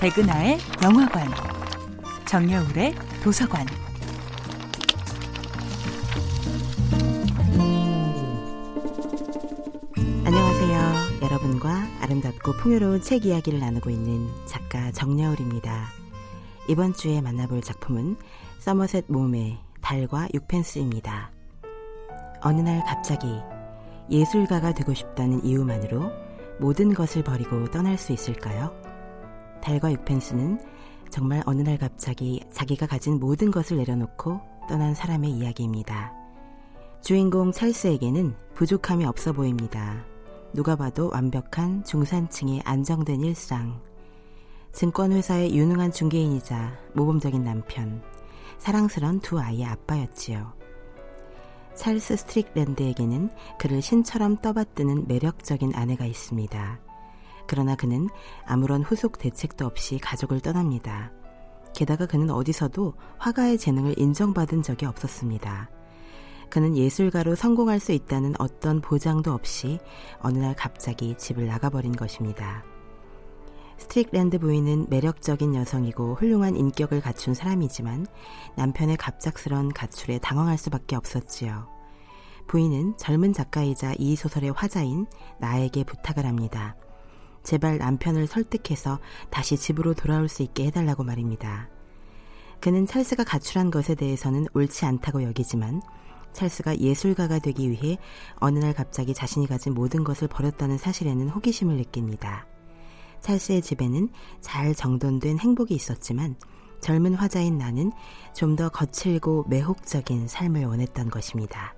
백은하의 영화관, 정여울의 도서관. 안녕하세요. 여러분과 아름답고 풍요로운 책 이야기를 나누고 있는 작가 정여울입니다. 이번 주에 만나볼 작품은 서머셋 몸의 달과 육펜스입니다. 어느 날 갑자기 예술가가 되고 싶다는 이유만으로 모든 것을 버리고 떠날 수 있을까요? 달과 육펜스는 정말 어느 날 갑자기 자기가 가진 모든 것을 내려놓고 떠난 사람의 이야기입니다. 주인공 찰스에게는 부족함이 없어 보입니다. 누가 봐도 완벽한 중산층의 안정된 일상. 증권회사의 유능한 중개인이자 모범적인 남편, 사랑스런 두 아이의 아빠였지요. 찰스 스트릭랜드에게는 그를 신처럼 떠받드는 매력적인 아내가 있습니다. 그러나 그는 아무런 후속 대책도 없이 가족을 떠납니다. 게다가 그는 어디서도 화가의 재능을 인정받은 적이 없었습니다. 그는 예술가로 성공할 수 있다는 어떤 보장도 없이 어느 날 갑자기 집을 나가버린 것입니다. 스트릭랜드 부인은 매력적인 여성이고 훌륭한 인격을 갖춘 사람이지만 남편의 갑작스런 가출에 당황할 수밖에 없었지요. 부인은 젊은 작가이자 이 소설의 화자인 나에게 부탁을 합니다. 제발 남편을 설득해서 다시 집으로 돌아올 수 있게 해달라고 말입니다. 그는 찰스가 가출한 것에 대해서는 옳지 않다고 여기지만 찰스가 예술가가 되기 위해 어느 날 갑자기 자신이 가진 모든 것을 버렸다는 사실에는 호기심을 느낍니다. 찰스의 집에는 잘 정돈된 행복이 있었지만 젊은 화자인 나는 좀 더 거칠고 매혹적인 삶을 원했던 것입니다.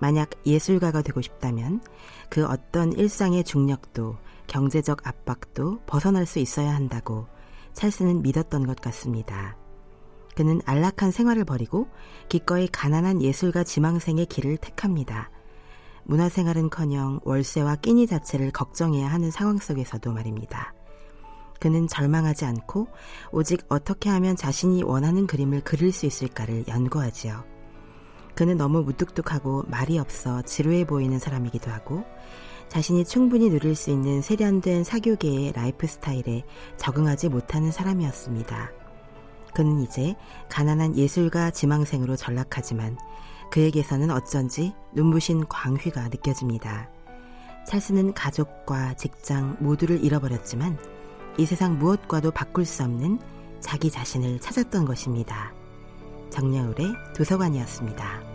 만약 예술가가 되고 싶다면 그 어떤 일상의 중력도 경제적 압박도 벗어날 수 있어야 한다고 찰스는 믿었던 것 같습니다. 그는 안락한 생활을 버리고 기꺼이 가난한 예술가 지망생의 길을 택합니다. 문화생활은커녕 월세와 끼니 자체를 걱정해야 하는 상황 속에서도 말입니다. 그는 절망하지 않고 오직 어떻게 하면 자신이 원하는 그림을 그릴 수 있을까를 연구하지요. 그는 너무 무뚝뚝하고 말이 없어 지루해 보이는 사람이기도 하고 자신이 충분히 누릴 수 있는 세련된 사교계의 라이프 스타일에 적응하지 못하는 사람이었습니다. 그는 이제 가난한 예술가 지망생으로 전락하지만 그에게서는 어쩐지 눈부신 광휘가 느껴집니다. 찰스는 가족과 직장 모두를 잃어버렸지만 이 세상 무엇과도 바꿀 수 없는 자기 자신을 찾았던 것입니다. 정여울의 도서관이었습니다.